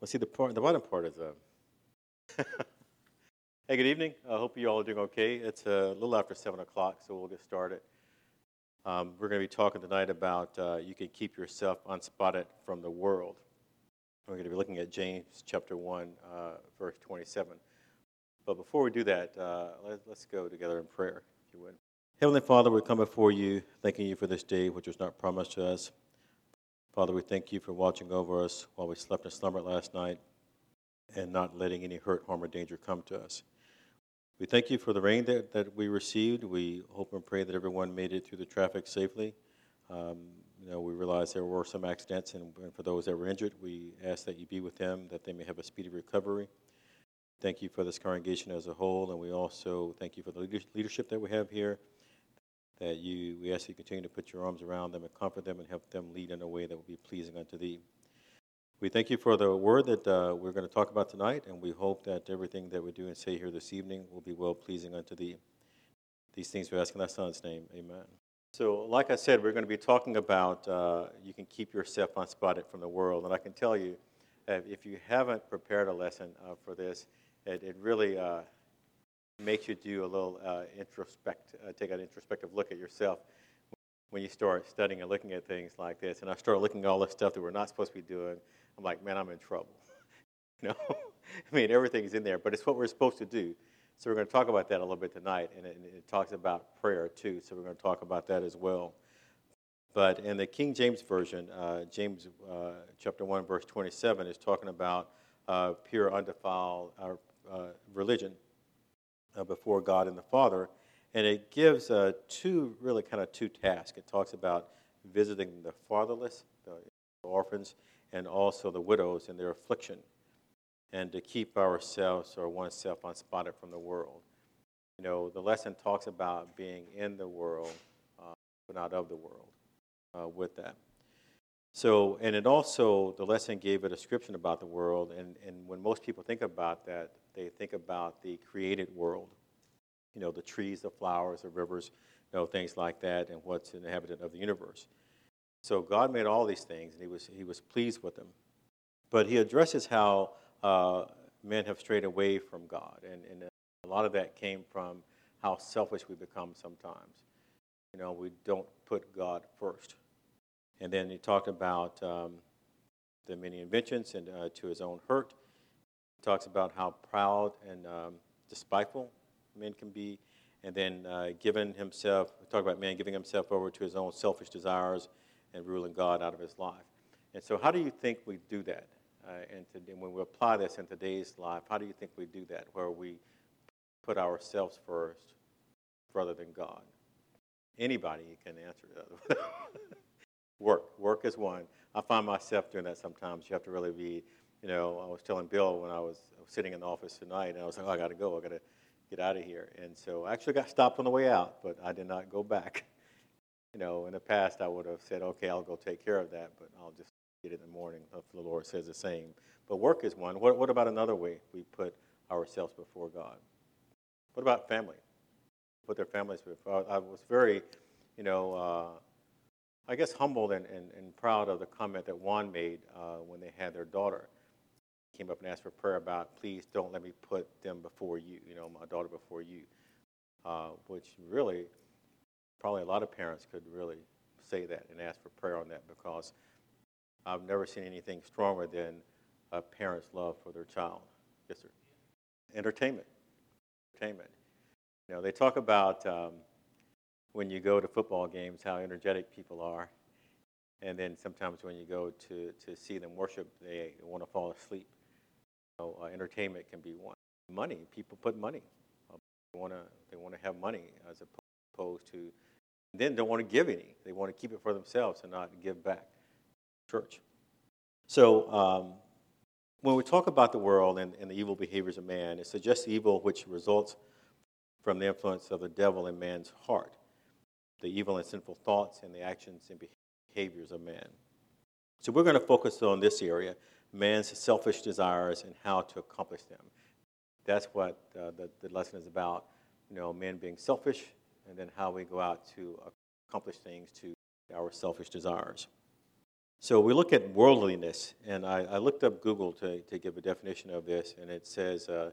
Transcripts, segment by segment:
Well, see, the part, the bottom part is. Uh... hey, good evening. I hope you all are doing okay. It's a little after seven o'clock, so we'll get started. Um, we're going to be talking tonight about uh, you can keep yourself unspotted from the world. We're going to be looking at James chapter one, uh, verse twenty-seven. But before we do that, uh, let, let's go together in prayer, if you would. Heavenly Father, we come before you, thanking you for this day which was not promised to us. Father, we thank you for watching over us while we slept in slumber last night and not letting any hurt, harm, or danger come to us. We thank you for the rain that, that we received. We hope and pray that everyone made it through the traffic safely. Um, you know, we realize there were some accidents, and, and for those that were injured, we ask that you be with them, that they may have a speedy recovery. Thank you for this congregation as a whole, and we also thank you for the leadership that we have here that you, we ask you continue to put your arms around them and comfort them and help them lead in a way that will be pleasing unto thee. We thank you for the word that uh, we're going to talk about tonight, and we hope that everything that we do and say here this evening will be well pleasing unto thee. These things we ask in thy Son's name. Amen. So, like I said, we're going to be talking about uh, you can keep yourself unspotted from the world. And I can tell you, if you haven't prepared a lesson uh, for this, it, it really uh, makes you do a little uh, introspect, uh, take an introspective look at yourself when you start studying and looking at things like this. And I start looking at all the stuff that we're not supposed to be doing. I'm like, man, I'm in trouble. know, I mean, everything's in there, but it's what we're supposed to do. So we're going to talk about that a little bit tonight, and it, and it talks about prayer too. So we're going to talk about that as well. But in the King James version, uh, James uh, chapter one verse 27 is talking about uh, pure, undefiled uh, religion uh, before God and the Father. And it gives uh, two, really kind of two tasks. It talks about visiting the fatherless, the orphans, and also the widows in their affliction, and to keep ourselves or oneself unspotted from the world. You know, the lesson talks about being in the world, uh, but not of the world uh, with that. So, and it also, the lesson gave a description about the world, and, and when most people think about that, they think about the created world. You know, the trees, the flowers, the rivers, you know, things like that, and what's an inhabitant of the universe. So God made all these things, and He was He was pleased with them. But He addresses how uh, men have strayed away from God, and, and a lot of that came from how selfish we become sometimes. You know, we don't put God first. And then He talked about um, the many inventions and uh, to His own hurt He talks about how proud and um, despiteful men can be, and then uh, giving himself, talk about man giving himself over to his own selfish desires and ruling God out of his life. And so, how do you think we do that? Uh, and, to, and when we apply this in today's life, how do you think we do that, where we put ourselves first rather than God? Anybody can answer that. work. Work is one. I find myself doing that sometimes. You have to really be you know, I was telling Bill when I was sitting in the office tonight, and I was like, oh, I got to go. I got to get out of here. And so I actually got stopped on the way out, but I did not go back. You know, in the past, I would have said, okay, I'll go take care of that, but I'll just get it in the morning if the Lord says the same. But work is one. What, what about another way we put ourselves before God? What about family? Put their families before. I was very, you know, uh, I guess humbled and, and, and, proud of the comment that Juan made uh, when they had their daughter came up and asked for prayer about, please don't let me put them before you, you know, my daughter before you, uh, which really, probably a lot of parents could really say that and ask for prayer on that because I've never seen anything stronger than a parent's love for their child. Yes, sir. Entertainment. Entertainment. You know, they talk about um, when you go to football games how energetic people are. And then sometimes when you go to, to see them worship, they want to fall asleep So, uh, entertainment can be one. Money, people put money. Uh, they want to they want to have money as opposed to then don't want to give any. They want to keep it for themselves and not give back. Church. So um, when we talk about the world and, and the evil behaviors of man, it suggests evil which results from the influence of the devil in man's heart, the evil and sinful thoughts and the actions and behaviors of man. So we're going to focus on this area man's selfish desires and how to accomplish them. That's what uh, the, the lesson is about. You know, men being selfish, and then how we go out to accomplish things to our selfish desires. So we look at worldliness, and I, I looked up Google to, to give a definition of this, and it says uh,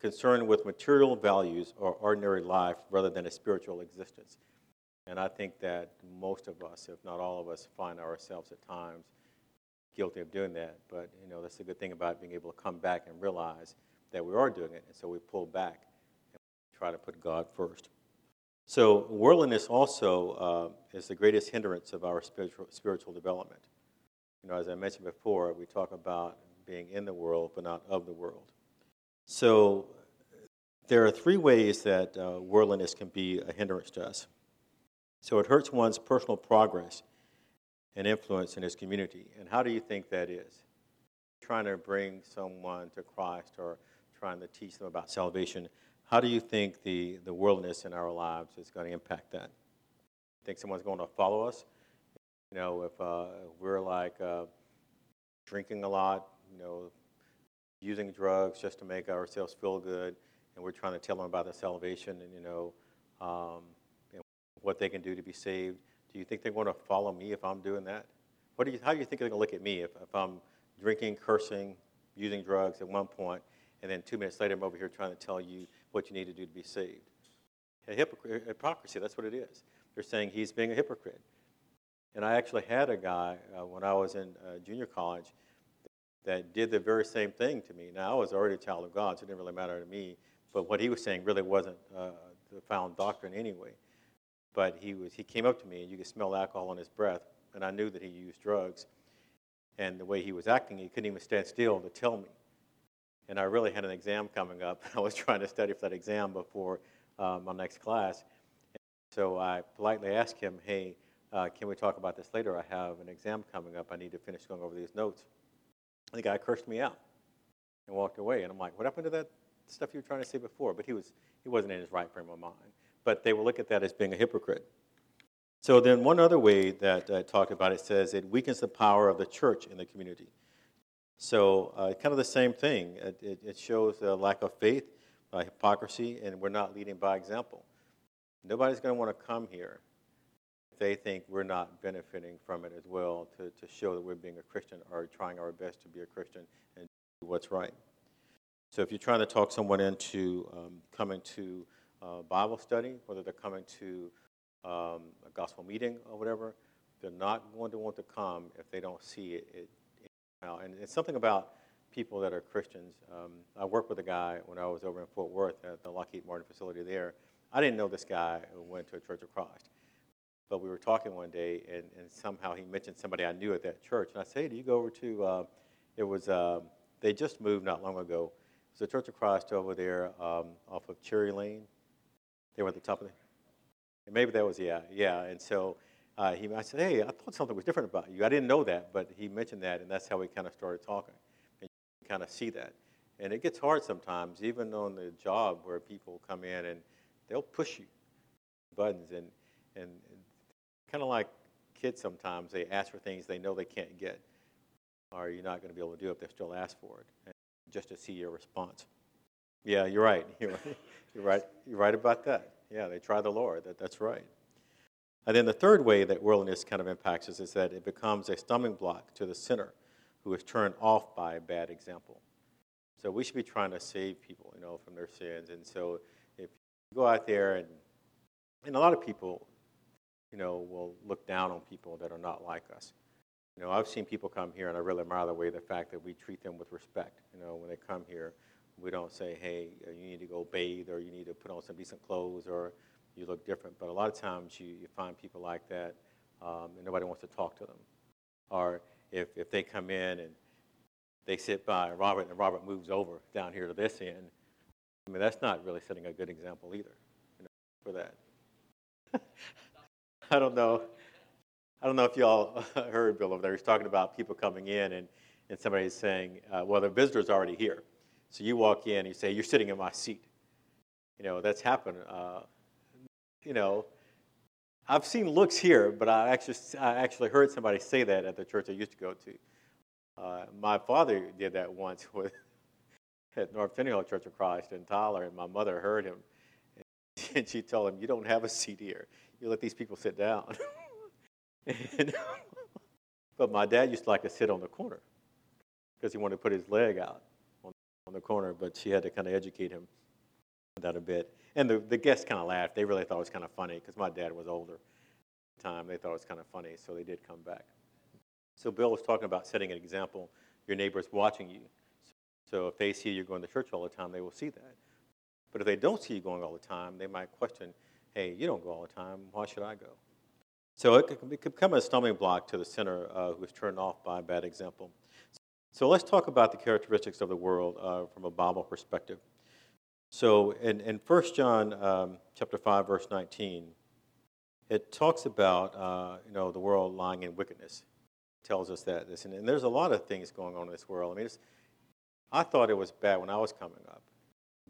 concerned with material values or ordinary life rather than a spiritual existence. And I think that most of us, if not all of us, find ourselves at times guilty of doing that. But you know, that's the good thing about being able to come back and realize that we are doing it, and so we pull back and try to put God first. So, worldliness also uh, is the greatest hindrance of our spiritual, spiritual development. You know, as I mentioned before, we talk about being in the world, but not of the world. So, there are three ways that uh, worldliness can be a hindrance to us. So, it hurts one's personal progress and influence in his community. And how do you think that is? Trying to bring someone to Christ or trying to teach them about salvation how do you think the, the worldliness in our lives is going to impact that? Think someone's going to follow us? You know, if uh, we're like uh, drinking a lot, you know, using drugs just to make ourselves feel good, and we're trying to tell them about the salvation and, you know, um, what they can do to be saved, do you think they're going to follow me if I'm doing that? What do you, how do you think they're going to look at me if, if I'm drinking, cursing, using drugs at one point, and then two minutes later I'm over here trying to tell you what you need to do to be saved. A hypocr- hypocrisy, that's what it is. They're saying he's being a hypocrite. And I actually had a guy uh, when I was in uh, junior college that did the very same thing to me. Now, I was already a child of God, so it didn't really matter to me. But what he was saying really wasn't uh, the found doctrine anyway. But he, was, he came up to me, and you could smell alcohol on his breath, and I knew that he used drugs. And the way he was acting, he couldn't even stand still to tell me and I really had an exam coming up. I was trying to study for that exam before uh, my next class. And So I politely asked him, hey, uh, can we talk about this later? I have an exam coming up. I need to finish going over these notes. And the guy cursed me out and walked away. And I'm like, what happened to that stuff you were trying to say before? But he, was, he wasn't in his right frame of mind. But they will look at that as being a hypocrite. So then one other way that I talked about it says it weakens the power of the church in the community. So, uh, kind of the same thing. It, it, it shows a lack of faith, uh, hypocrisy, and we're not leading by example. Nobody's going to want to come here if they think we're not benefiting from it as well to, to show that we're being a Christian or trying our best to be a Christian and do what's right. So, if you're trying to talk someone into um, coming to uh, Bible study, whether they're coming to um, a gospel meeting or whatever, they're not going to want to come if they don't see it, it. And it's something about people that are Christians. Um, I worked with a guy when I was over in Fort Worth at the Lockheed Martin facility there. I didn't know this guy who went to a Church of Christ. But we were talking one day, and, and somehow he mentioned somebody I knew at that church. And I said, hey, do you go over to, uh, it was, uh, they just moved not long ago. It was a Church of Christ over there um, off of Cherry Lane. They were at the top of the, maybe that was, yeah, yeah. And so uh, he, I said, hey, I thought something was different about you. I didn't know that, but he mentioned that, and that's how we kind of started talking. And you kind of see that. And it gets hard sometimes, even on the job where people come in and they'll push you buttons and, and, and kind of like kids sometimes, they ask for things they know they can't get. Or you're not going to be able to do it if they still ask for it, and just to see your response. Yeah, you're right. You're right. You're right. You're right about that. Yeah, they try the Lord. That, that's right. And then the third way that worldliness kind of impacts us is that it becomes a stumbling block to the sinner who is turned off by a bad example. So we should be trying to save people, you know, from their sins. And so if you go out there and and a lot of people, you know, will look down on people that are not like us. You know, I've seen people come here, and I really admire the way the fact that we treat them with respect. You know, when they come here, we don't say, "Hey, you need to go bathe," or "You need to put on some decent clothes," or you look different. But a lot of times you, you find people like that um, and nobody wants to talk to them. Or if, if they come in and they sit by Robert and Robert moves over down here to this end, I mean, that's not really setting a good example either you know, for that. I don't know. I don't know if y'all heard Bill over there. He's talking about people coming in and, and somebody's saying, uh, well, the visitor's already here. So you walk in you say, you're sitting in my seat. You know, that's happened uh, you know, I've seen looks here, but I actually, I actually heard somebody say that at the church I used to go to. Uh, my father did that once with, at North Tenny Church of Christ in Tyler, and my mother heard him. And she told him, You don't have a seat here. You let these people sit down. and, But my dad used to like to sit on the corner because he wanted to put his leg out on, the corner, but she had to kind of educate him that a bit. And the, the guests kind of laughed. They really thought it was kind of funny because my dad was older at the time. They thought it was kind of funny, so they did come back. So Bill was talking about setting an example. Your neighbor's watching you. So if they see you going to church all the time, they will see that. But if they don't see you going all the time, they might question, hey, you don't go all the time. Why should I go? So it could, it could become a stumbling block to the sinner uh, who is turned off by a bad example. So let's talk about the characteristics of the world uh, from a Bible perspective. So in, in 1 John um, chapter 5, verse 19, it talks about uh, you know, the world lying in wickedness. It tells us that. This, and, and, there's a lot of things going on in this world. I mean, I thought it was bad when I was coming up.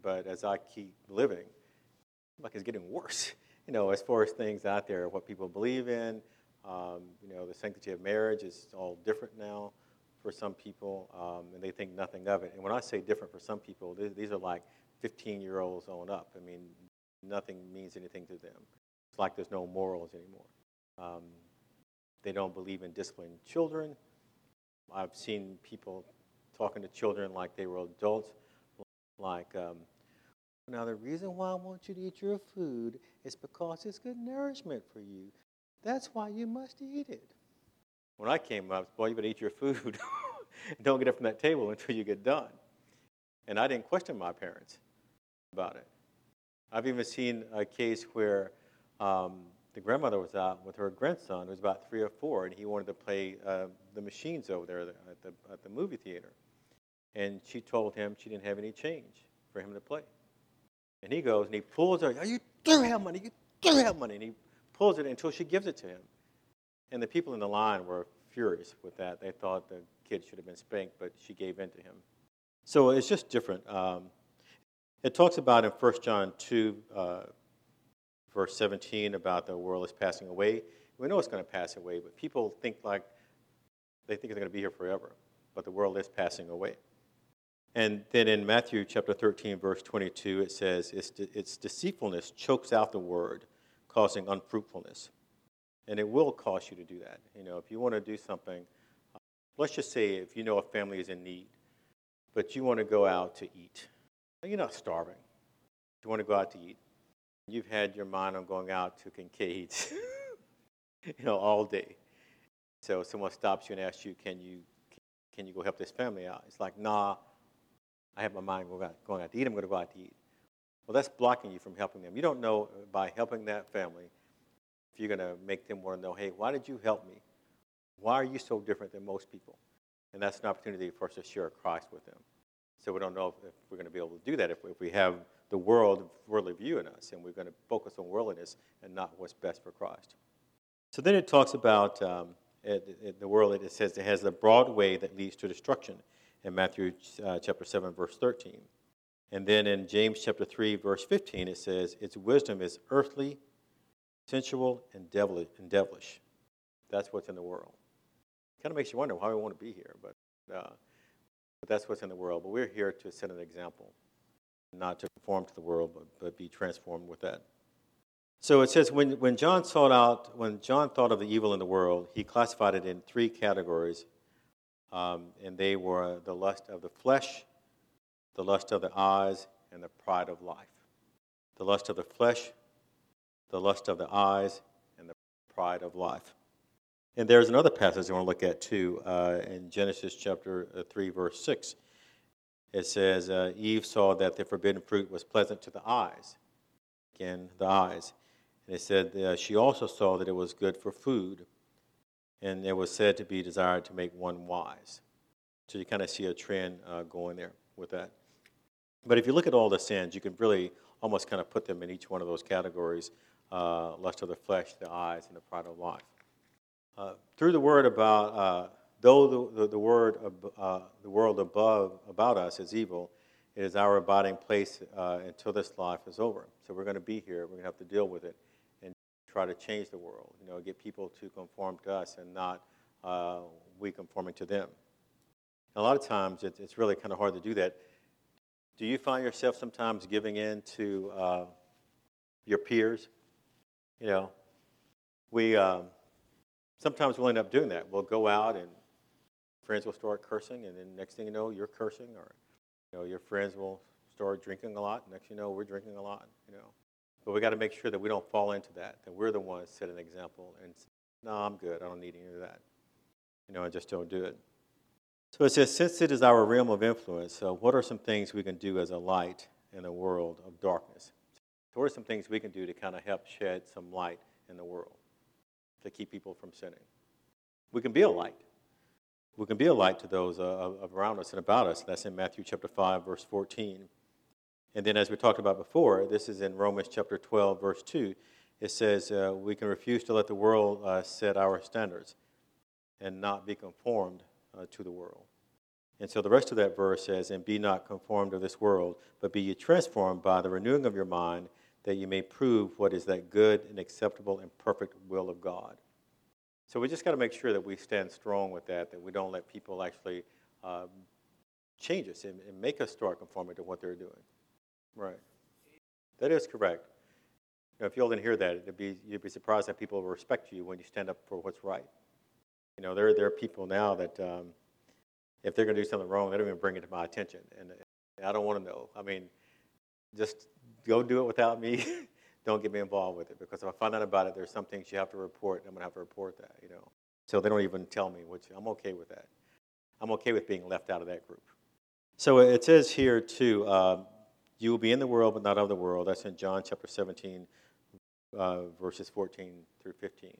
But as I keep living, like it's getting worse. You know, as far as things out there, what people believe in, um, you know, the sanctity of marriage is all different now for some people, um, and they think nothing of it. And when I say different for some people, these are like 15 year olds on up. I mean, nothing means anything to them. It's like there's no morals anymore. Um, they don't believe in disciplining children. I've seen people talking to children like they were adults, like, um, now the reason why I want you to eat your food is because it's good nourishment for you. That's why you must eat it. When I came up, boy, you better eat your food. don't get up from that table until you get done. And I didn't question my parents about it. I've even seen a case where um, the grandmother was out with her grandson, who was about three or four, and he wanted to play uh, the machines over there at the, at the movie theater. And she told him she didn't have any change for him to play. And he goes and he pulls her, oh, You do have money, you do have money. And he pulls it until she gives it to him. And the people in the line were furious with that. They thought the kid should have been spanked, but she gave in to him. So it's just different. Um, it talks about in 1 John 2, uh, verse 17, about the world is passing away. We know it's going to pass away, but people think like they think they're going to be here forever. But the world is passing away. And then in Matthew chapter 13, verse 22, it says, its, its deceitfulness chokes out the word, causing unfruitfulness. And it will cause you to do that. You know, if you want to do something, uh, let's just say if you know a family is in need, but you want to go out to eat. You're not starving. You want to go out to eat. You've had your mind on going out to Kincaid's, you know, all day. So someone stops you and asks you, "Can you, can you go help this family out?" It's like, "Nah, I have my mind going out, going out to eat. I'm going to go out to eat. Well, that's blocking you from helping them. You don't know by helping that family you're going to make them want to know, hey, why did you help me? Why are you so different than most people? And that's an opportunity for us to share Christ with them. So we don't know if, if we're going to be able to do that if, if we have the world, worldly view in us, and we're going to focus on worldliness and not what's best for Christ. So then it talks about um, it, it, the world, it says it has the broad way that leads to destruction in Matthew uh, chapter 7, verse 13. And then in James chapter 3, verse 15, it says, Its wisdom is earthly, sensual, and devilish. That's what's in the world. Kind of makes you wonder why we want to be here, but, uh, but that's what's in the world. But we're here to set an example, not to conform to the world, but, but be transformed with that. So it says when, when John sought out, when John thought of the evil in the world, he classified it in three categories um, and they were the lust of the flesh, the lust of the eyes, and the pride of life. The lust of the flesh, the lust of the eyes, and the pride of life. And there's another passage I want to look at too uh, in Genesis chapter uh, 3, verse 6. It says, uh, Eve saw that the forbidden fruit was pleasant to the eyes. Again, the eyes. And it said uh, she also saw that it was good for food and it was said to be desired to make one wise. So you kind of see a trend uh, going there with that. But if you look at all the sins, you can really almost kind of put them in each one of those categories uh, lust of the flesh, the eyes, and the pride of life. Uh, through the word about, uh, though the, the, the word of, uh, the world above about us is evil, it is our abiding place uh, until this life is over. So we're going to be here. We're going to have to deal with it and try to change the world, you know, get people to conform to us and not uh, we conforming to them. A lot of times it, it's really kind of hard to do that. Do you find yourself sometimes giving in to your peers? You know, we, um, sometimes we'll end up doing that. We'll go out and friends will start cursing, and then next thing you know, you're cursing, or you know, your friends will start drinking a lot. Next thing you know, we're drinking a lot. You know, but we got to make sure that we don't fall into that. That we're the ones set an example and no, I'm good. I don't need any of that. You know, I just don't do it. So it says, since it is our realm of influence, so what are some things we can do as a light in a world of darkness? So what are some things we can do to kind of help shed some light in the world to keep people from sinning? We can be a light. We can be a light to those uh, around us and about us. That's in Matthew chapter 5, verse 14. And then, as we talked about before, this is in Romans chapter 12, verse 2. It says uh, we can refuse to let the world uh, set our standards and not be conformed uh, to the world. And so the rest of that verse says, And be not conformed to this world, but be ye transformed by the renewing of your mind, that you may prove what is that good and acceptable and perfect will of God. So we just got to make sure that we stand strong with that, that we don't let people actually um, change us and, and make us start conforming to what they're doing. Right. That is correct. If you all didn't hear that, it'd be, you'd be surprised that people respect you when you stand up for what's right. You know, there, there are people now that um, if they're going to do something wrong, they don't even bring it to my attention. And I don't want to know. I mean, just go do it without me. don't get me involved with it because if I find out about it, there's some things you have to report, and I'm to have to report that, you know. So they don't even tell me, which I'm okay with that. I'm okay with being left out of that group. So it says here, too, uh, you will be in the world, but not of the world. That's in John chapter 17, uh, verses 14 through 15.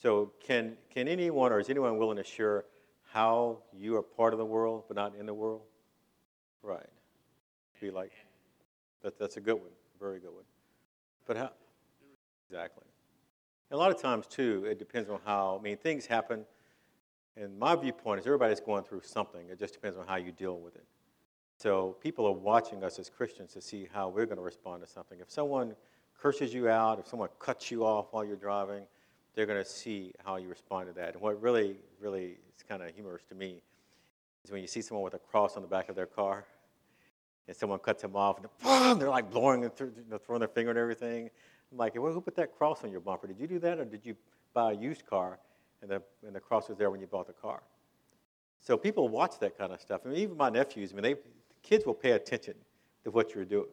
So, can, can anyone or is anyone willing to share how you are part of the world but not in the world? Right. Be like, that, that's a good one, very good one. But how? Exactly. And a lot of times, too, it depends on how, I mean, things happen. And my viewpoint is everybody's going through something. It just depends on how you deal with it. So people are watching us as Christians to see how we're going to respond to something. If someone curses you out, if someone cuts you off while you're driving, they're going to see how you respond to that. And what really, really is kind of humorous to me is when you see someone with a cross on the back of their car and someone cuts them off and they're like blowing and you know, throwing their finger and everything. I'm like, well, who put that cross on your bumper? Did you do that or did you buy a used car and the, and the cross was there when you bought the car? So people watch that kind of stuff. I mean, even my nephews, I mean, they, kids will pay attention to what you're doing.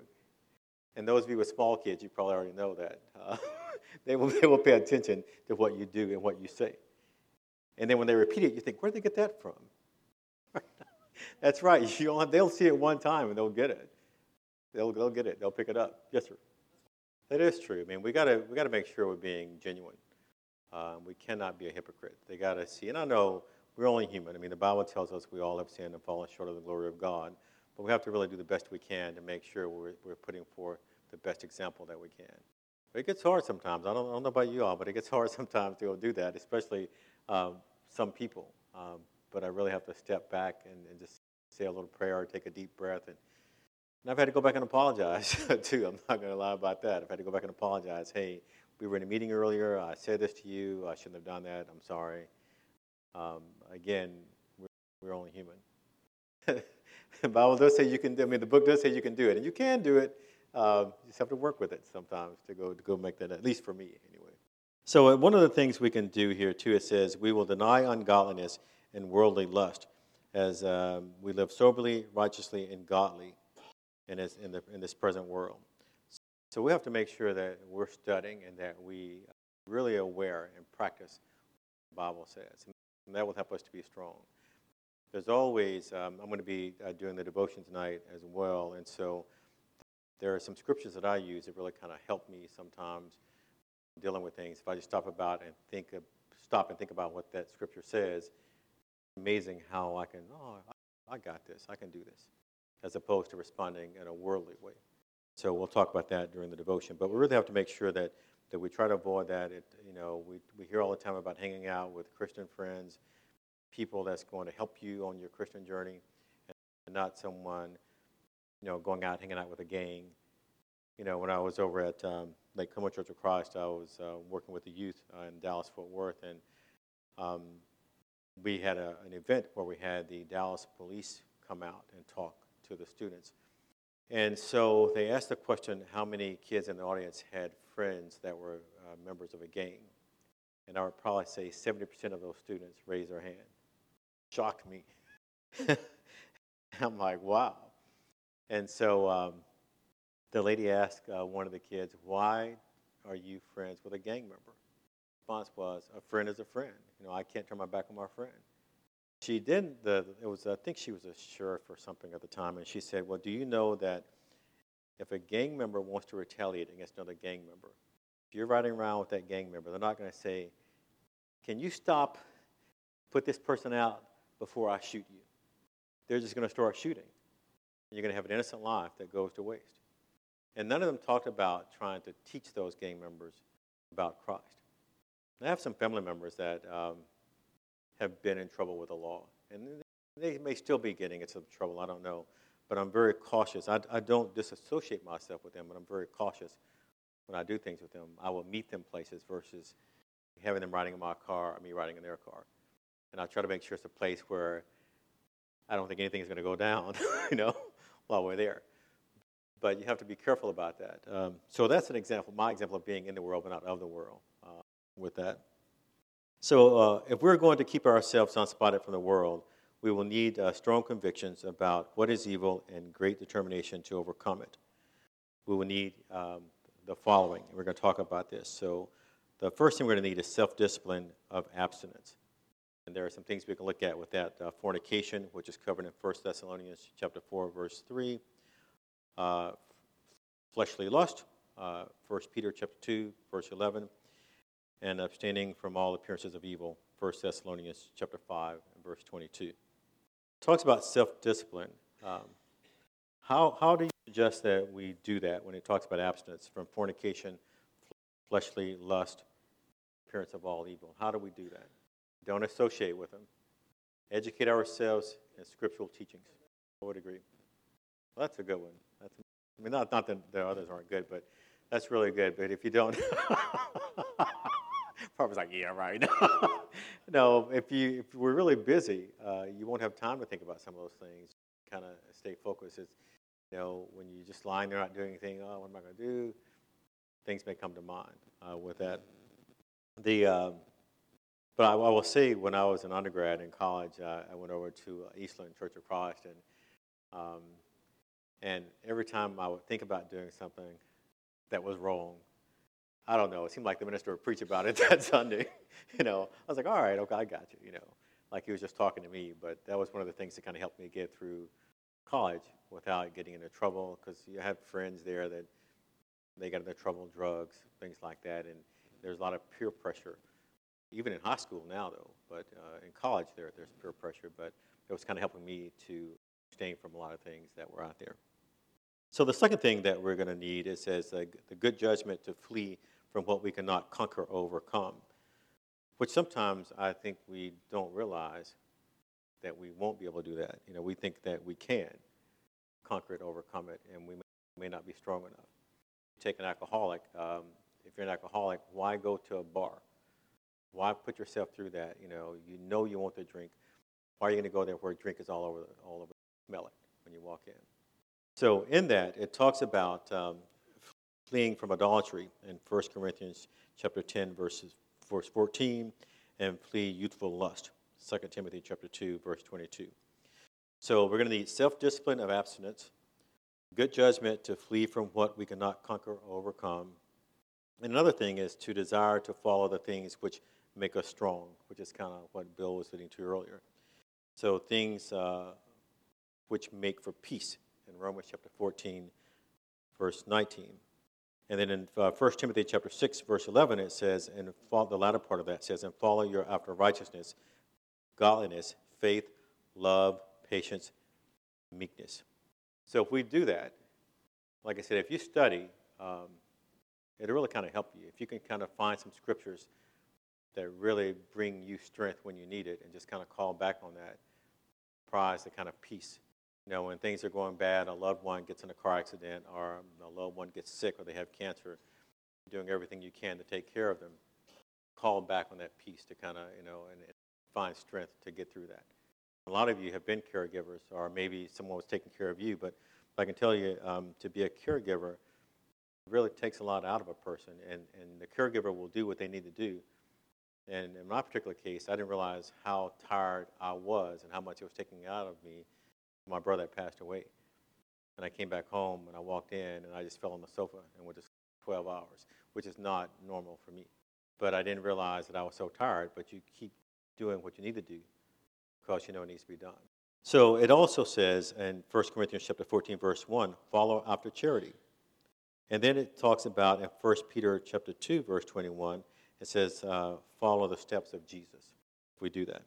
And those of you with small kids, you probably already know that. Uh, they, will, they will pay attention to what you do and what you say. And then when they repeat it, you think, where did they get that from? That's right. You they'll see it one time and they'll get it. They'll, they'll get it. They'll pick it up. Yes, sir. That is true. I mean, we got we got to make sure we're being genuine. Um, we cannot be a hypocrite. They got to see. And I know we're only human. I mean, the Bible tells us we all have sinned and fallen short of the glory of God. But we have to really do the best we can to make sure we're, we're putting forth the best example that we can. But it gets hard sometimes. I don't, I don't know about you all, but it gets hard sometimes to go do that, especially um, some people. Um, but I really have to step back and, and, just say a little prayer or take a deep breath. And, and I've had to go back and apologize, too. I'm not going to lie about that. I've had to go back and apologize. Hey, we were in a meeting earlier. I said this to you. I shouldn't have done that. I'm sorry. Um, again, we're, we're only human. the Bible does say you can. I mean, the book does say you can do it, and you can do it. Uh, you just have to work with it sometimes to go to go make that. At least for me, anyway. So uh, one of the things we can do here too, it says we will deny ungodliness and worldly lust, as um, we live soberly, righteously, and godly in this, in, the, in this present world. So we have to make sure that we're studying and that we are really aware and practice what the Bible says. And that will help us to be strong there's always, um, I'm going to be uh, doing the devotion tonight as well, and so there are some scriptures that I use that really kind of help me sometimes dealing with things. If I just stop about and think, of, stop and think about what that scripture says, amazing how I can, oh, I got this, I can do this, as opposed to responding in a worldly way. So we'll talk about that during the devotion, but we really have to make sure that, that we try to avoid that. It, you know, we, we hear all the time about hanging out with Christian friends people that's going to help you on your Christian journey and not someone, you know, going out hanging out with a gang. You know, when I was over at um, Lake Como Church of Christ, I was uh, working with the youth uh, in Dallas, Fort Worth, and um, we had a, an event where we had the Dallas police come out and talk to the students. And so they asked the question how many kids in the audience had friends that were uh, members of a gang. And I would probably say 70% of those students raised their hand. Shocked me. I'm like, wow. And so um, the lady asked uh, one of the kids, why are you friends with a gang member? Response was, a friend is a friend. You know, I can't turn my back on my friend. She didn't, the, it was, I think she was a sheriff or something at the time, and she said, well, do you know that if a gang member wants to retaliate against another gang member, if you're riding around with that gang member, they're not going to say, can you stop, put this person out before I shoot you? They're just going to start shooting. And you're going to have an innocent life that goes to waste. And none of them talked about trying to teach those gang members about Christ. I have some family members that um, have been in trouble with the law, and they may still be getting into trouble. I don't know, but I'm very cautious. I, I don't disassociate myself with them, but I'm very cautious when I do things with them. I will meet them places versus having them riding in my car or me riding in their car, and I try to make sure it's a place where I don't think anything is going to go down, you know, while we're there but you have to be careful about that. Um, so that's an example, my example of being in the world but not of the world with that. So uh, if we're going to keep ourselves unspotted from the world, we will need uh, strong convictions about what is evil and great determination to overcome it. We will need um, the following. We're going to talk about this. So the first thing we're going to need is self-discipline of abstinence. And there are some things we can look at with that. Uh, fornication, which is covered in 1 Thessalonians chapter 4, verse 3 uh, fleshly lust, uh, 1 Peter chapter 2, verse 11, and abstaining from all appearances of evil, 1 Thessalonians chapter 5, verse 22. It talks about self-discipline. Um, how, how do you suggest that we do that when it talks about abstinence from fornication, fleshly lust, appearance of all evil? How do we do that? Don't associate with them. Educate ourselves in scriptural teachings. I would agree. Well, that's a good one. That's, I mean, not, not that the others aren't good, but that's really good. But if you don't, probably like, yeah, right. no, if you if we're really busy, uh, you won't have time to think about some of those things. Kind of stay focused. It's, you know, when you're just lying there not doing anything. Oh, what am I going to do? Things may come to mind uh, with that. The um, but I, I, will say, when I was an undergrad in college, uh, I went over to Eastland Church of Christ, and um, and every time I would think about doing something that was wrong, I don't know, it seemed like the minister would preach about it that Sunday. you know, I was like, all right, okay, I got you, you know, like he was just talking to me. But that was one of the things that kind of helped me get through college without getting into trouble because you have friends there that they got into trouble, drugs, things like that. And there's a lot of peer pressure, even in high school now, though. But uh, in college, there, there's peer pressure. But it was kind of helping me to abstain from a lot of things that were out there. So the second thing that we're going to need is says the good judgment to flee from what we cannot conquer or overcome, which sometimes I think we don't realize that we won't be able to do that. You know, we think that we can conquer it, overcome it, and we may not be strong enough. Take an alcoholic. Um, if you're an alcoholic, why go to a bar? Why put yourself through that? You know, you know you want to drink. Why are you going to go there where a drink is all over, all over, the smell it when you walk in? So in that, it talks about um, fleeing from idolatry in 1 Corinthians chapter 10, verses, verse 14, and flee youthful lust, 2 Timothy chapter 2, verse 22. So we're going to need self-discipline of abstinence, good judgment to flee from what we cannot conquer or overcome. And another thing is to desire to follow the things which make us strong, which is kind of what Bill was alluding to earlier. So things uh, which make for peace in Romans chapter 14, verse 19. And then in uh, 1 Timothy chapter 6, verse 11, it says, and the latter part of that says, and follow your after righteousness, godliness, faith, love, patience, meekness. So if we do that, like I said, if you study, um, it'll really kind of help you. If you can kind of find some scriptures that really bring you strength when you need it and just kind of call back on that, prize the kind of peace you know, when things are going bad, a loved one gets in a car accident, or a loved one gets sick, or they have cancer, doing everything you can to take care of them, call back on that piece to kind of, you know, and, and find strength to get through that. A lot of you have been caregivers, or maybe someone was taking care of you, but I can tell you, um, to be a caregiver really takes a lot out of a person, and, and the caregiver will do what they need to do And in my particular case, I didn't realize how tired I was and how much it was taking out of me. My brother had passed away. And I came back home and I walked in and I just fell on the sofa and went to 12 hours, which is not normal for me. But I didn't realize that I was so tired, but you keep doing what you need to do because you know it needs to be done. So it also says in 1 Corinthians chapter 14, verse 1, follow after charity. And then it talks about in 1 Peter chapter 2, verse 21, it says, uh, follow the steps of Jesus. If we do that.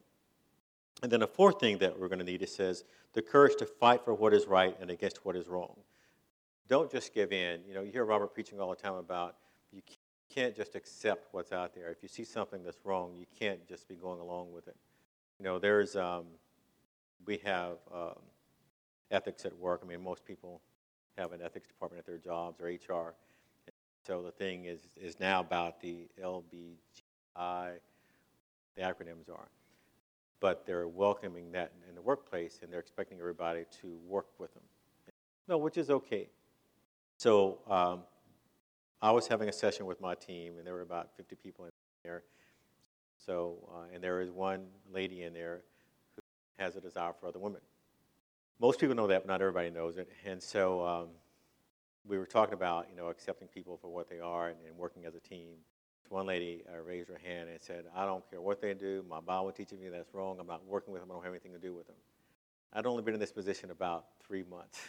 And then the fourth thing that we're going to need, it says, the courage to fight for what is right and against what is wrong. Don't just give in. You know, you hear Robert preaching all the time about you can't just accept what's out there. If you see something that's wrong, you can't just be going along with it. You know, there's, um, we have um, ethics at work. I mean, most people have an ethics department at their jobs or HR. So the thing is, is now about the LBGI, the acronyms are. But they're welcoming that in the workplace and they're expecting everybody to work with them. No, which is okay. So um, I was having a session with my team, and there were about 50 people in there. So, uh, and there is one lady in there who has a desire for other women. Most people know that, but not everybody knows it. And so um, we were talking about, you know, accepting people for what they are and, and working as a team. One lady uh, raised her hand and said, I don't care what they do. My Bible teaches me that's wrong. I'm not working with them. I don't have anything to do with them. I'd only been in this position about three months.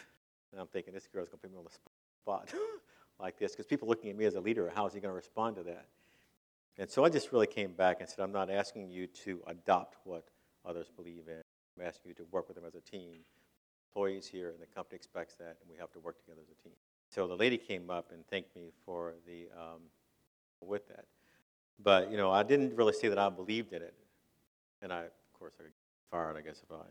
And I'm thinking, this girl's going to put me on the spot like this because people looking at me as a leader, how is he going to respond to that? And so I just really came back and said, I'm not asking you to adopt what others believe in. I'm asking you to work with them as a team. Employees here and the company expects that, and we have to work together as a team. So the lady came up and thanked me for the um, with that. But you know, I didn't really say that I believed in it, and I, of course, I got fired. I guess if I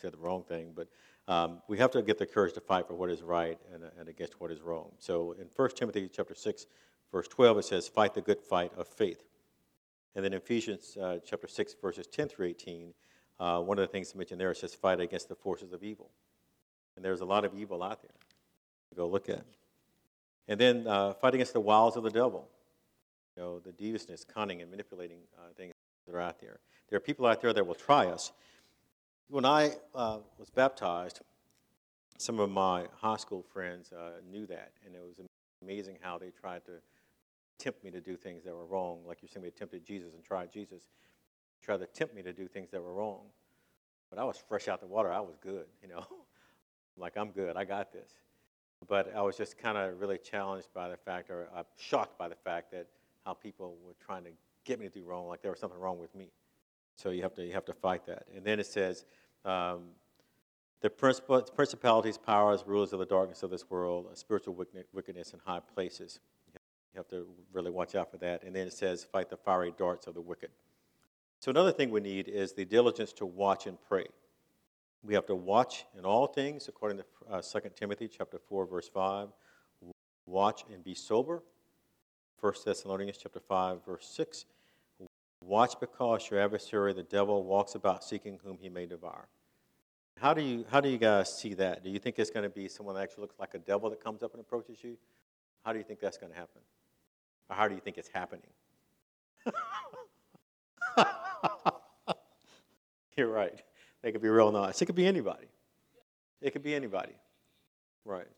said the wrong thing, but um, we have to get the courage to fight for what is right and, and against what is wrong. So in 1 Timothy chapter 6, verse 12, it says, fight the good fight of faith. And then Ephesians uh, chapter 6, verses 10 through 18, uh, one of the things mentioned there, it says, fight against the forces of evil. And there's a lot of evil out there to go look at. And then uh, fight against the wiles of the devil. You know, the deviousness, cunning, and manipulating uh, things that are out there. There are people out there that will try us. When I uh, was baptized, some of my high school friends uh, knew that, and it was amazing how they tried to tempt me to do things that were wrong. Like you're saying, they tempted Jesus and tried Jesus, tried to tempt me to do things that were wrong. But I was fresh out the water. I was good, you know. like I'm good. I got this. But I was just kind of really challenged by the fact, or uh, shocked by the fact that how people were trying to get me to do wrong, like there was something wrong with me. So you have to you have to fight that. And then it says, um, the principalities, powers, rulers of the darkness of this world, spiritual wickedness in high places. You have to really watch out for that. And then it says, fight the fiery darts of the wicked. So another thing we need is the diligence to watch and pray. We have to watch in all things, according to uh, 2 Timothy chapter 4, verse 5. Watch and be sober. 1 Thessalonians chapter 5, verse 6. Watch because your adversary, the devil, walks about seeking whom he may devour. How do you, how do you guys see that? Do you think it's going to be someone that actually looks like a devil that comes up and approaches you? How do you think that's going to happen? Or how do you think it's happening? You're right. They could be real nice. It could be anybody. It could be anybody. Right.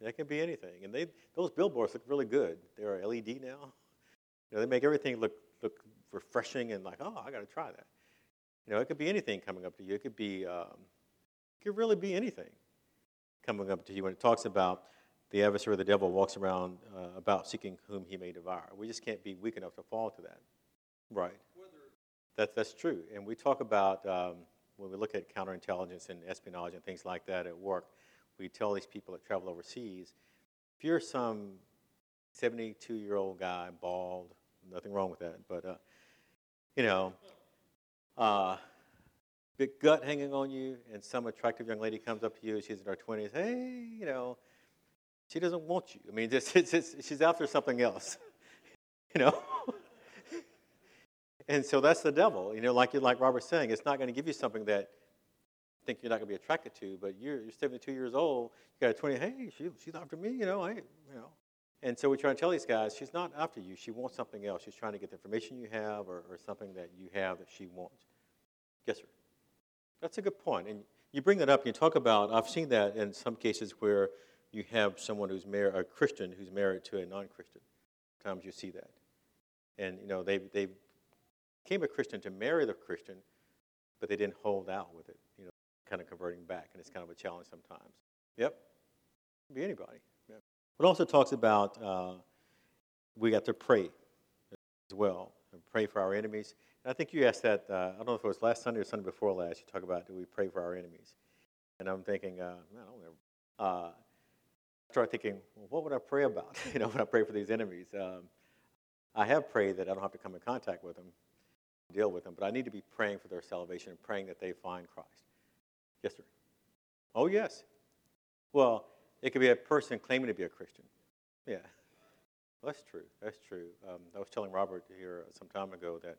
It can be anything. And they, those billboards look really good. They're LED now. You know, they make everything look, look refreshing and like, oh, I got to try that. You know, it could be anything coming up to you. It could be, um, it could really be anything coming up to you. When it talks about the adversary of the devil walks around uh, about seeking whom he may devour. We just can't be weak enough to fall to that. Right. That, that's true. And we talk about, um, when we look at counterintelligence and espionage and things like that at work, we tell these people that travel overseas, if you're some 72 year old guy, bald, nothing wrong with that, but, uh, you know, uh, big gut hanging on you, and some attractive young lady comes up to you, she's in her 20s, hey, you know, she doesn't want you. I mean, just, it's, it's, she's after something else, you know? and so that's the devil. You know, like, like Robert's saying, it's not going to give you something that think you're not going to be attracted to, but you're, you're 72 years old, you got a 20, hey, she, she's after me, you know, I, you know. And so we try to tell these guys, she's not after you. She wants something else. She's trying to get the information you have or, or something that you have that she wants. Yes, sir. That's a good point. And you bring that up and you talk about, I've seen that in some cases where you have someone who's married, a Christian who's married to a non-Christian. Sometimes you see that. And, you know, they, they became a Christian to marry the Christian, but they didn't hold out with it, kind of converting back. And it's kind of a challenge sometimes. Yep. Be anybody. Yep. It also talks about uh, we got to pray as well, and pray for our enemies. And I think you asked that, uh, I don't know if it was last Sunday or Sunday before last, you talk about do we pray for our enemies? And I'm thinking, uh, I don't know. Uh, I start thinking, well, what would I pray about? you know, when I pray for these enemies. Um, I have prayed that I don't have to come in contact with them, deal with them, but I need to be praying for their salvation and praying that they find Christ. Yes, sir. Oh, yes. Well, it could be a person claiming to be a Christian. Yeah. Well, that's true. That's true. Um, I was telling Robert here some time ago that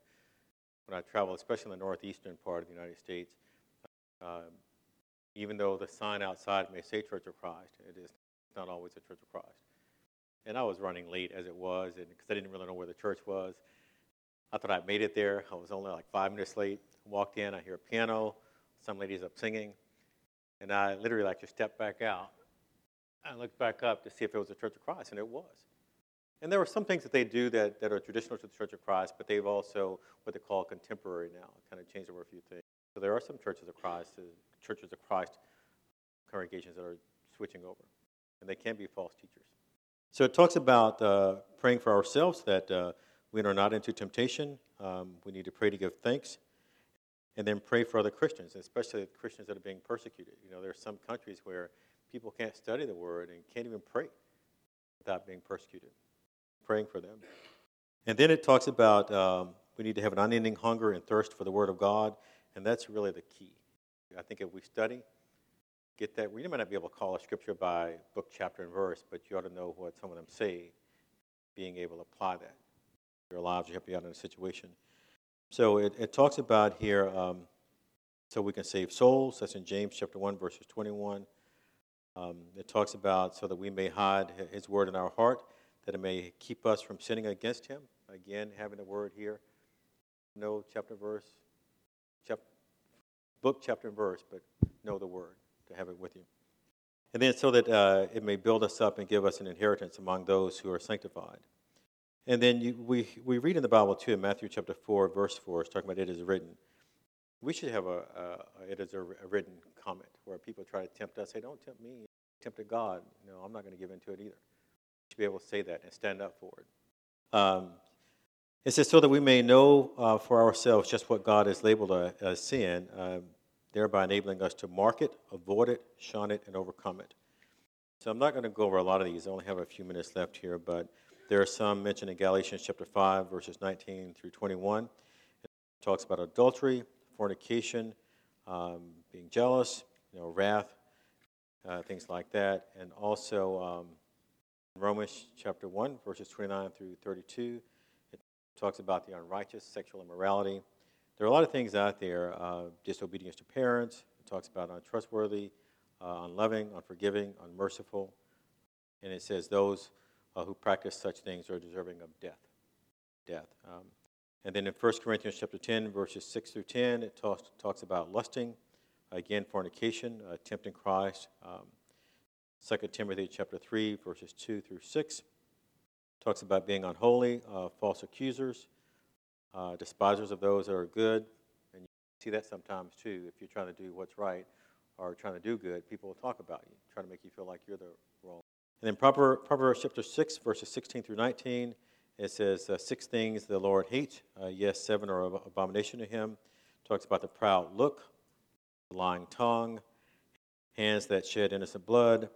when I travel, especially in the northeastern part of the United States, uh, even though the sign outside may say Church of Christ, it is not always a Church of Christ. And I was running late as it was, and because I didn't really know where the church was. I thought I'd made it there. I was only like five minutes late. Walked in, I hear a piano, some ladies up singing, and I literally like just stepped back out. I looked back up to see if it was a Church of Christ, and it was. And there are some things that they do that, that are traditional to the Church of Christ, but they've also what they call contemporary now, kind of changed over a few things. So there are some churches of Christ, uh, churches of Christ congregations that are switching over, and they can be false teachers. So it talks about uh, praying for ourselves that uh, we are not into temptation. Um, we need to pray to give thanks, and then pray for other Christians, especially Christians that are being persecuted. You know, there are some countries where people can't study the Word and can't even pray without being persecuted. Praying for them. And then it talks about um, we need to have an unending hunger and thirst for the Word of God, and that's really the key. I think if we study, get that. We might not be able to call a scripture by book, chapter, and verse, but you ought to know what some of them say, being able to apply that. Your lives, you have to be out in a situation. So it, it talks about here, um, so we can save souls. That's in James chapter 1, verses 21. Um, it talks about so that we may hide his word in our heart, that it may keep us from sinning against him. Again, having the word here. No chapter, verse, chap, book, chapter, and verse, but know the word to have it with you. And then so that uh, it may build us up and give us an inheritance among those who are sanctified. And then you, we, we read in the Bible too, in Matthew chapter 4, verse 4, it's talking about it is written. We should have a, a it is a, written comment where people try to tempt us, say, don't tempt me, tempt God. No, I'm not going to give in to it either. We should be able to say that and stand up for it. Um, it says, so that we may know uh, for ourselves just what God has labeled as sin. Um, thereby enabling us to mark it, avoid it, shun it, and overcome it. So I'm not going to go over a lot of these. I only have a few minutes left here, but there are some mentioned in Galatians chapter 5, verses 19 through 21. It talks about adultery, fornication, um, being jealous, you know, wrath, uh, things like that. And also um, Romans chapter 1, verses 29 through 32, it talks about the unrighteous, sexual immorality, there are a lot of things out there uh, disobedience to parents, it talks about untrustworthy, uh, unloving, unforgiving, unmerciful. And it says those uh, who practice such things are deserving of death. Death. Um, and then in 1 Corinthians chapter 10, verses 6 through 10, it talks, talks about lusting, again, fornication, uh, tempting Christ. Um, 2 Timothy chapter 3, verses 2 through 6, talks about being unholy, uh, false accusers, uh, despisers of those that are good. And you see that sometimes too. If you're trying to do what's right or trying to do good, people will talk about you, trying to make you feel like you're the wrong. And then Proverbs chapter 6, verses 16 through 19, it says, uh, Six things the Lord hates. Uh, yes, seven are abomination to him. Talks about the proud look, the lying tongue, hands that shed innocent blood,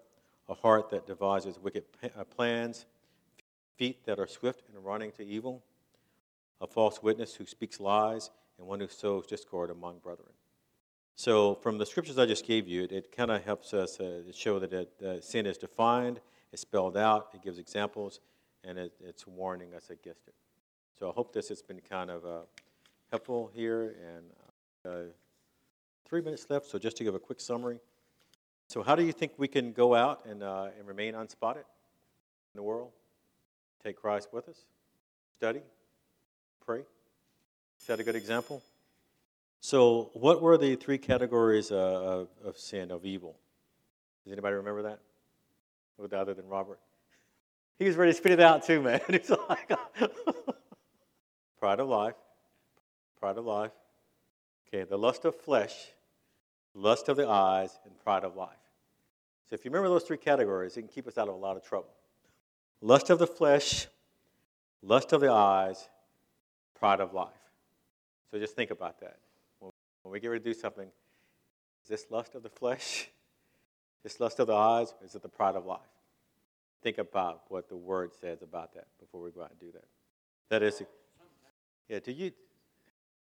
a heart that devises wicked uh, plans, feet that are swift in running to evil a false witness who speaks lies, and one who sows discord among brethren. So, from the scriptures I just gave you, it, it kind of helps us uh, show that it, uh, sin is defined, it's spelled out, it gives examples, and it, it's warning us against it. So, I hope this has been kind of uh, helpful here. And uh, three minutes left, so just to give a quick summary. So, how do you think we can go out and, uh, and remain unspotted in the world? take Christ with us, study, pray, set a good example. So, what were the three categories uh, of, of sin, of evil? Does anybody remember that? With other than Robert? He was ready to spit it out too, man. He's like, pride of life, pride of life. Okay, the lust of flesh, lust of the eyes, and pride of life. So if you remember those three categories, it can keep us out of a lot of trouble. Lust of the flesh, lust of the eyes, pride of life. So just think about that. When we get ready to do something, is this lust of the flesh? This lust of the eyes? Is it the pride of life? Think about what the word says about that before we go out and do that. That is, yeah. Do you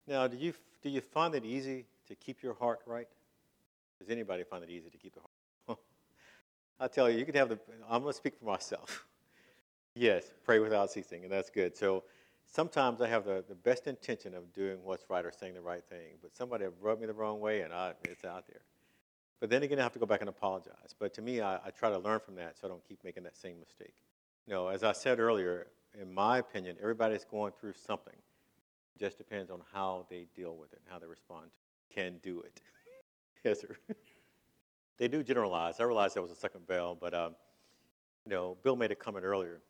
now? Do you do you find it easy to keep your heart right? Does anybody find it easy to keep the heart? I tell you, you can have the. I'm going to speak for myself. yes, pray without ceasing, and that's good. So sometimes I have the, the best intention of doing what's right or saying the right thing, but somebody rubbed me the wrong way, and I, it's out there. But then again, I have to go back and apologize. But to me, I, I try to learn from that so I don't keep making that same mistake. You know, as I said earlier, in my opinion, everybody's going through something. It just depends on how they deal with it, how they respond to it. Can do it. yes, sir. they do generalize. I realize that was a second bell, but um, you know, Bill made a comment earlier.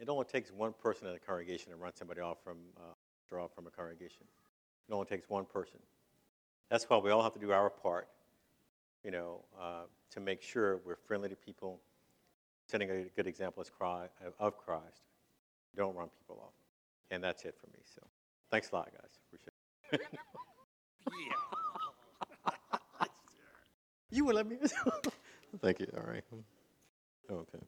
It only takes one person in a congregation to run somebody off from uh, draw from a congregation. It only takes one person. That's why we all have to do our part you know, uh, to make sure we're friendly to people, setting a good example Christ, of Christ. Don't run people off. And that's it for me. So thanks a lot, guys. Appreciate it. yeah. you will let me. Thank you. All right. Okay.